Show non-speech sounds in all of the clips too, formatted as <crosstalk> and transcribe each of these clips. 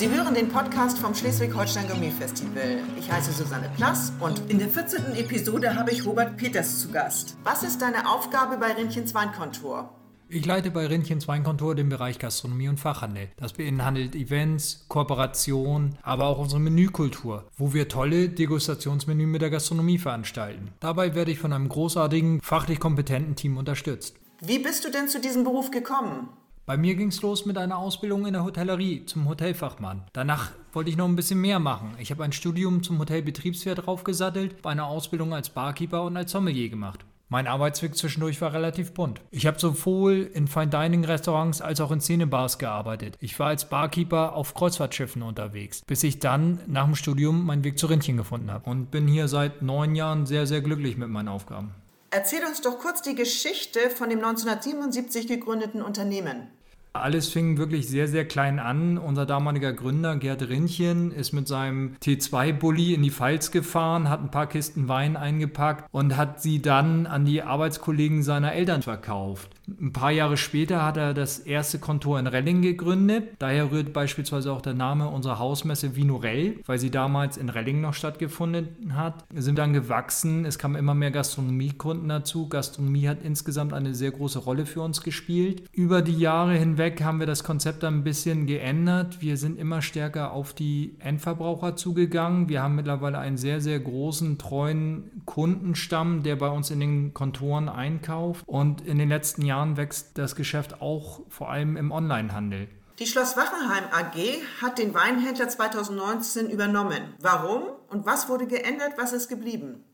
Sie hören den Podcast vom Schleswig-Holstein Gourmet-Festival. Ich heiße Susanne Plass und in der 14. Episode habe ich Robert Peters zu Gast. Was ist deine Aufgabe bei Rindchens Weinkontor? Ich leite bei Rindchens Weinkontor den Bereich Gastronomie und Fachhandel. Das beinhaltet Events, Kooperation, aber auch unsere Menükultur, wo wir tolle Degustationsmenü mit der Gastronomie veranstalten. Dabei werde ich von einem großartigen, fachlich kompetenten Team unterstützt. Wie bist du denn zu diesem Beruf gekommen? Bei mir ging es los mit einer Ausbildung in der Hotellerie zum Hotelfachmann. Danach wollte ich noch ein bisschen mehr machen. Ich habe ein Studium zum Hotelbetriebswirt draufgesattelt, eine Ausbildung als Barkeeper und als Sommelier gemacht. Mein Arbeitsweg zwischendurch war relativ bunt. Ich habe sowohl in Fine Dining Restaurants als auch in Szenebars gearbeitet. Ich war als Barkeeper auf Kreuzfahrtschiffen unterwegs, bis ich dann nach dem Studium meinen Weg zu Rindchen gefunden habe und bin hier seit neun Jahren sehr, sehr glücklich mit meinen Aufgaben. Erzähl uns doch kurz die Geschichte von dem 1977 gegründeten Unternehmen. Alles fing wirklich sehr, sehr klein an. Unser damaliger Gründer Gerd Rindchen ist mit seinem T2-Bully in die Pfalz gefahren, hat ein paar Kisten Wein eingepackt und hat sie dann an die Arbeitskollegen seiner Eltern verkauft. Ein paar Jahre später hat er das erste Kontor in Relling gegründet. Daher rührt beispielsweise auch der Name unserer Hausmesse Vinorell, weil sie damals in Relling noch stattgefunden hat. Wir sind dann gewachsen. Es kamen immer mehr Gastronomiekunden dazu. Gastronomie hat insgesamt eine sehr große Rolle für uns gespielt. Über die Jahre hinweg haben wir das Konzept ein bisschen geändert. Wir sind immer stärker auf die Endverbraucher zugegangen. Wir haben mittlerweile einen sehr, sehr großen, treuen Kundenstamm, der bei uns in den Kontoren einkauft. Und in den letzten Jahren Jahren wächst das Geschäft auch vor allem im Onlinehandel. Die Schloss Wachenheim AG hat den Weinhändler 2019 übernommen. Warum und was wurde geändert, was ist geblieben?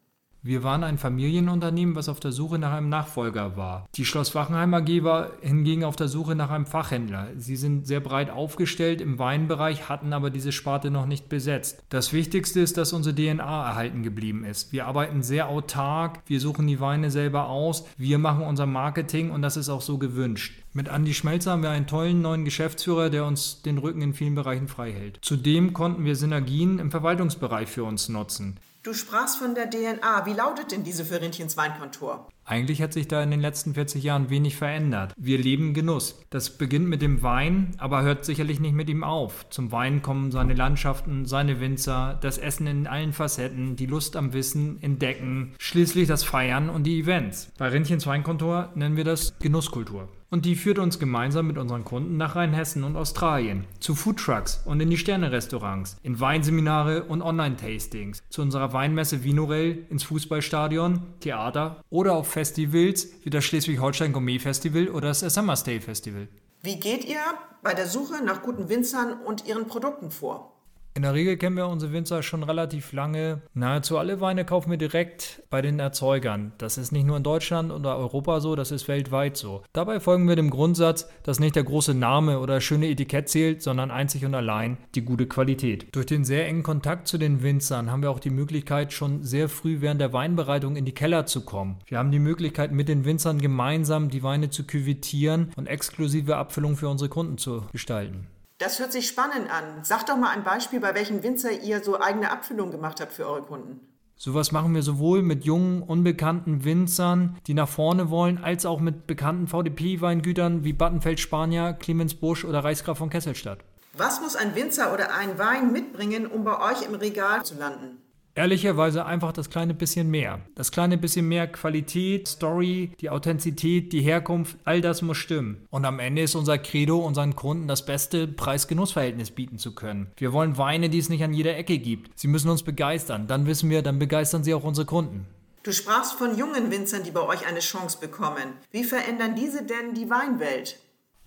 Wir waren ein Familienunternehmen, was auf der Suche nach einem Nachfolger war. Die Schloss Wachenheim AG war hingegen auf der Suche nach einem Fachhändler. Sie sind sehr breit aufgestellt im Weinbereich, hatten aber diese Sparte noch nicht besetzt. Das Wichtigste ist, dass unsere DNA erhalten geblieben ist. Wir arbeiten sehr autark, wir suchen die Weine selber aus, wir machen unser Marketing und das ist auch so gewünscht. Mit Andy Schmelzer haben wir einen tollen neuen Geschäftsführer, der uns den Rücken in vielen Bereichen frei hält. Zudem konnten wir Synergien im Verwaltungsbereich für uns nutzen. Du sprachst von der DNA. Wie lautet denn diese für Rindchens Weinkontor? Eigentlich hat sich da in den letzten 40 Jahren wenig verändert. Wir leben Genuss. Das beginnt mit dem Wein, aber hört sicherlich nicht mit ihm auf. Zum Wein kommen seine Landschaften, seine Winzer, das Essen in allen Facetten, die Lust am Wissen, Entdecken, schließlich das Feiern und die Events. Bei Rindchens Weinkontor nennen wir das Genusskultur. Und die führt uns gemeinsam mit unseren Kunden nach Rheinhessen und Australien, zu Foodtrucks und in die Sterne-Restaurants, in Weinseminare und Online-Tastings, zu unserer Weinmesse Vinorell, ins Fußballstadion, Theater oder auf Festivals wie das Schleswig-Holstein Gourmet Festival oder das Summer Stay Festival. Wie geht ihr bei der Suche nach guten Winzern und ihren Produkten vor? In der Regel kennen wir unsere Winzer schon relativ lange. Nahezu alle Weine kaufen wir direkt bei den Erzeugern. Das ist nicht nur in Deutschland oder Europa so, das ist weltweit so. Dabei folgen wir dem Grundsatz, dass nicht der große Name oder schöne Etikett zählt, sondern einzig und allein die gute Qualität. Durch den sehr engen Kontakt zu den Winzern haben wir auch die Möglichkeit, schon sehr früh während der Weinbereitung in die Keller zu kommen. Wir haben die Möglichkeit, mit den Winzern gemeinsam die Weine zu küvitieren und exklusive Abfüllungen für unsere Kunden zu gestalten. Das hört sich spannend an. Sag doch mal ein Beispiel, bei welchem Winzer ihr so eigene Abfüllungen gemacht habt für eure Kunden. Sowas machen wir sowohl mit jungen, unbekannten Winzern, die nach vorne wollen, als auch mit bekannten VDP-Weingütern wie Battenfeld Spanier, Clemens Busch oder Reichsgraf von Kesselstadt. Was muss ein Winzer oder ein Wein mitbringen, um bei euch im Regal zu landen? Ehrlicherweise einfach das kleine bisschen mehr. Das kleine bisschen mehr Qualität, Story, die Authentizität, die Herkunft, all das muss stimmen. Und am Ende ist unser Credo, unseren Kunden das beste Preis-Genuss-Verhältnis bieten zu können. Wir wollen Weine, die es nicht an jeder Ecke gibt. Sie müssen uns begeistern. Dann wissen wir, dann begeistern sie auch unsere Kunden. Du sprachst von jungen Winzern, die bei euch eine Chance bekommen. Wie verändern diese denn die Weinwelt?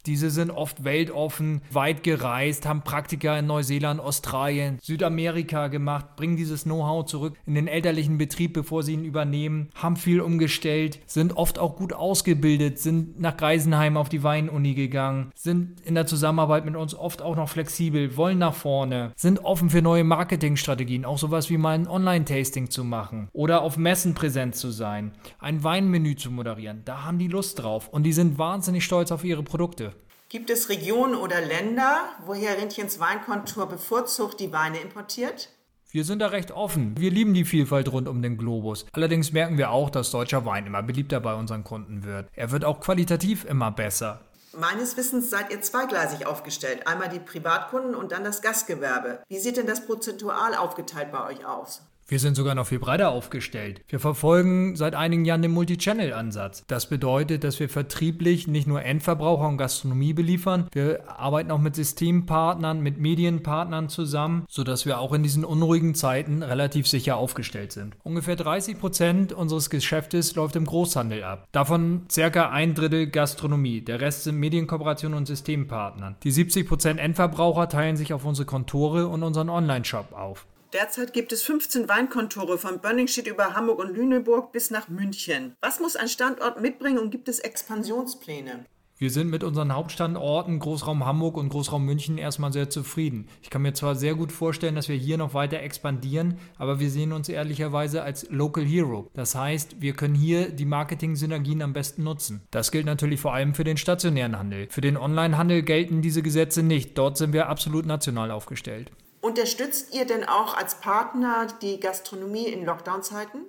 Diese sind oft weltoffen, weit gereist, haben Praktika in Neuseeland, Australien, Südamerika gemacht, bringen dieses Know-how zurück in den elterlichen Betrieb, bevor sie ihn übernehmen, haben viel umgestellt, sind oft auch gut ausgebildet, sind nach Greisenheim auf die Weinuni gegangen, sind in der Zusammenarbeit mit uns oft auch noch flexibel, wollen nach vorne, sind offen für neue Marketingstrategien, auch sowas wie mal ein Online-Tasting zu machen oder auf Messen präsent zu sein, ein Weinmenü zu moderieren. Da haben die Lust drauf und die sind wahnsinnig stolz auf ihre Produkte. Gibt es Regionen oder Länder, woher Rindchens Weinkontur bevorzugt die Weine importiert? Wir sind da recht offen. Wir lieben die Vielfalt rund um den Globus. Allerdings merken wir auch, dass deutscher Wein immer beliebter bei unseren Kunden wird. Er wird auch qualitativ immer besser. Meines Wissens seid ihr zweigleisig aufgestellt. Einmal die Privatkunden und dann das Gastgewerbe. Wie sieht denn das prozentual aufgeteilt bei euch aus? Wir sind sogar noch viel breiter aufgestellt. Wir verfolgen seit einigen Jahren den Multi-Channel-Ansatz. Das bedeutet, dass wir vertrieblich nicht nur Endverbraucher und Gastronomie beliefern, wir arbeiten auch mit Systempartnern, mit Medienpartnern zusammen, sodass wir auch in diesen unruhigen Zeiten relativ sicher aufgestellt sind. Ungefähr 30 Prozent unseres Geschäftes läuft im Großhandel ab. Davon circa ein Drittel Gastronomie. Der Rest sind Medienkooperationen und Systempartnern. Die 70 Prozent Endverbraucher teilen sich auf unsere Kontore und unseren Online-Shop auf. Derzeit gibt es 15 Weinkontore von Bönningstedt über Hamburg und Lüneburg bis nach München. Was muss ein Standort mitbringen und gibt es Expansionspläne? Wir sind mit unseren Hauptstandorten Großraum Hamburg und Großraum München erstmal sehr zufrieden. Ich kann mir zwar sehr gut vorstellen, dass wir hier noch weiter expandieren, aber wir sehen uns ehrlicherweise als Local Hero. Das heißt, wir können hier die Marketing-Synergien am besten nutzen. Das gilt natürlich vor allem für den stationären Handel. Für den Online-Handel gelten diese Gesetze nicht. Dort sind wir absolut national aufgestellt. Unterstützt ihr denn auch als Partner die Gastronomie in Lockdown-Zeiten?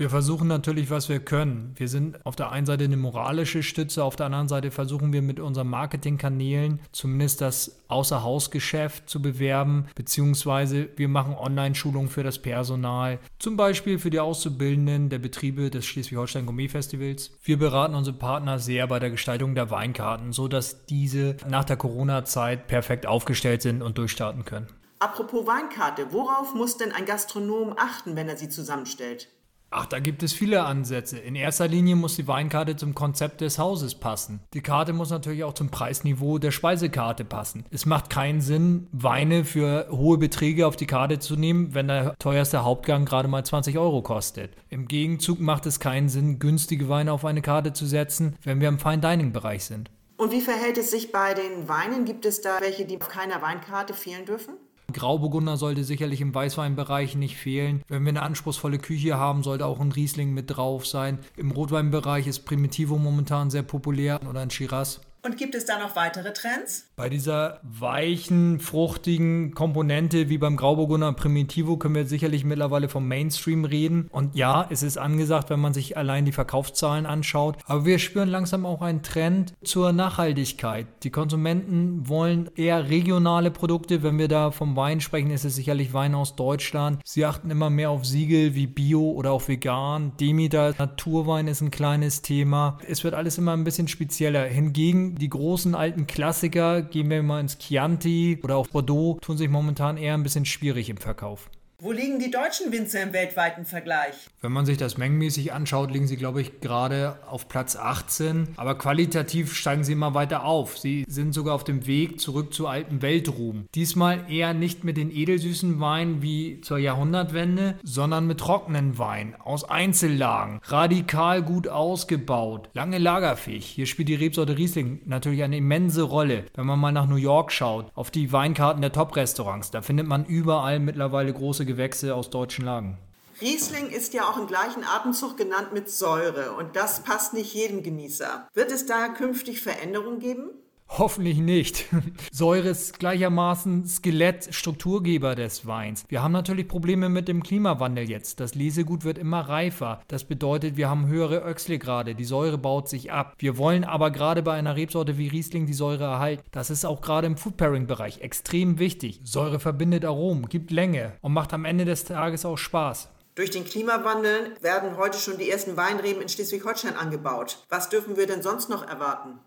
Wir versuchen natürlich, was wir können. Wir sind auf der einen Seite eine moralische Stütze, auf der anderen Seite versuchen wir mit unseren Marketingkanälen zumindest das Außerhausgeschäft zu bewerben, beziehungsweise wir machen Online-Schulungen für das Personal, zum Beispiel für die Auszubildenden der Betriebe des Schleswig-Holstein Gourmet-Festivals. Wir beraten unsere Partner sehr bei der Gestaltung der Weinkarten, sodass diese nach der Corona-Zeit perfekt aufgestellt sind und durchstarten können. Apropos Weinkarte, worauf muss denn ein Gastronom achten, wenn er sie zusammenstellt? Ach, da gibt es viele Ansätze. In erster Linie muss die Weinkarte zum Konzept des Hauses passen. Die Karte muss natürlich auch zum Preisniveau der Speisekarte passen. Es macht keinen Sinn, Weine für hohe Beträge auf die Karte zu nehmen, wenn der teuerste Hauptgang gerade mal 20 Euro kostet. Im Gegenzug macht es keinen Sinn, günstige Weine auf eine Karte zu setzen, wenn wir im Fine-Dining-Bereich sind. Und wie verhält es sich bei den Weinen? Gibt es da welche, die auf keiner Weinkarte fehlen dürfen? Grauburgunder sollte sicherlich im Weißweinbereich nicht fehlen. Wenn wir eine anspruchsvolle Küche haben, sollte auch ein Riesling mit drauf sein. Im Rotweinbereich ist Primitivo momentan sehr populär oder ein Shiraz. Und gibt es da noch weitere Trends? Bei dieser weichen, fruchtigen Komponente wie beim Grauburgunder Primitivo können wir sicherlich mittlerweile vom Mainstream reden. Und ja, es ist angesagt, wenn man sich allein die Verkaufszahlen anschaut. Aber wir spüren langsam auch einen Trend zur Nachhaltigkeit. Die Konsumenten wollen eher regionale Produkte. Wenn wir da vom Wein sprechen, ist es sicherlich Wein aus Deutschland. Sie achten immer mehr auf Siegel wie Bio oder auch vegan. Demeter Naturwein ist ein kleines Thema. Es wird alles immer ein bisschen spezieller. Hingegen die großen alten Klassiker, gehen wir mal ins Chianti oder auch Bordeaux, tun sich momentan eher ein bisschen schwierig im Verkauf. Wo liegen die deutschen Winzer im weltweiten Vergleich? Wenn man sich das mengenmäßig anschaut, liegen sie, glaube ich, gerade auf Platz 18. Aber qualitativ steigen sie immer weiter auf. Sie sind sogar auf dem Weg zurück zu altem Weltruhm. Diesmal eher nicht mit den edelsüßen Weinen wie zur Jahrhundertwende, sondern mit trockenen Weinen aus Einzellagen. Radikal gut ausgebaut. Lange lagerfähig. Hier spielt die Rebsorte Riesling natürlich eine immense Rolle. Wenn man mal nach New York schaut, auf die Weinkarten der Top-Restaurants, da findet man überall mittlerweile große Gewächse aus deutschen Lagen. Riesling ist ja auch im gleichen Atemzug genannt mit Säure und das passt nicht jedem Genießer. Wird es da künftig Veränderungen geben? Hoffentlich nicht. <laughs> Säure ist gleichermaßen Skelett, Strukturgeber des Weins. Wir haben natürlich Probleme mit dem Klimawandel jetzt. Das Lesegut wird immer reifer. Das bedeutet, wir haben höhere Öchslegrade. Die Säure baut sich ab. Wir wollen aber gerade bei einer Rebsorte wie Riesling die Säure erhalten. Das ist auch gerade im Food Pairing Bereich extrem wichtig. Säure verbindet Aromen, gibt Länge und macht am Ende des Tages auch Spaß. Durch den Klimawandel werden heute schon die ersten Weinreben in Schleswig-Holstein angebaut. Was dürfen wir denn sonst noch erwarten?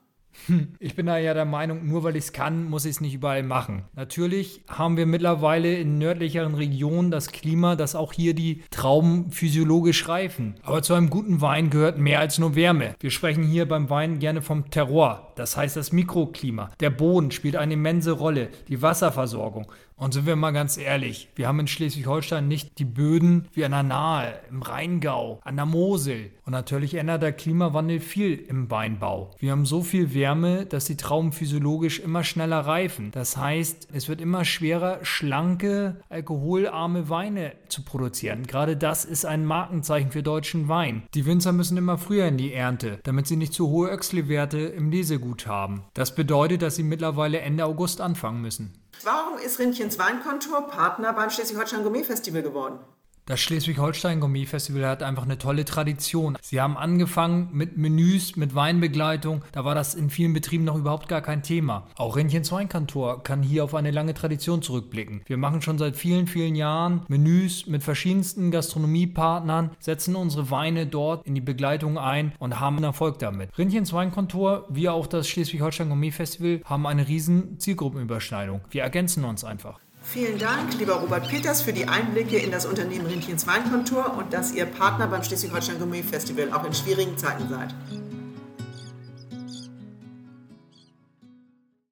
<laughs> Ich bin da ja der Meinung, nur weil ich es kann, muss ich es nicht überall machen. Natürlich haben wir mittlerweile in nördlicheren Regionen das Klima, dass auch hier die Trauben physiologisch reifen. Aber zu einem guten Wein gehört mehr als nur Wärme. Wir sprechen hier beim Wein gerne vom Terroir, das heißt das Mikroklima. Der Boden spielt eine immense Rolle, die Wasserversorgung. Und sind wir mal ganz ehrlich, wir haben in Schleswig-Holstein nicht die Böden wie an der Nahe, im Rheingau, an der Mosel. Und natürlich ändert der Klimawandel viel im Weinbau. Wir haben so viel Wärme, dass die Trauben physiologisch immer schneller reifen. Das heißt, es wird immer schwerer, schlanke, alkoholarme Weine zu produzieren. Gerade das ist ein Markenzeichen für deutschen Wein. Die Winzer müssen immer früher in die Ernte, damit sie nicht zu hohe Öxle-Werte im Lesegut haben. Das bedeutet, dass sie mittlerweile Ende August anfangen müssen. Warum ist Rindchens Weinkontor Partner beim Schleswig-Holstein Gourmet Festival geworden? Das Schleswig-Holstein Gourmet Festival hat einfach eine tolle Tradition. Sie haben angefangen mit Menüs, mit Weinbegleitung. Da war das in vielen Betrieben noch überhaupt gar kein Thema. Auch Rentchens Weinkantor kann hier auf eine lange Tradition zurückblicken. Wir machen schon seit vielen, vielen Jahren Menüs mit verschiedensten Gastronomiepartnern, setzen unsere Weine dort in die Begleitung ein und haben Erfolg damit. Rentchens Weinkantor, wie auch das Schleswig-Holstein Gourmet Festival, haben eine riesen Zielgruppenüberschneidung. Wir ergänzen uns einfach. Vielen Dank, lieber Robert Peters, für die Einblicke in das Unternehmen Rindchens Weinkontor und dass ihr Partner beim Schleswig-Holstein Gourmet Festival auch in schwierigen Zeiten seid.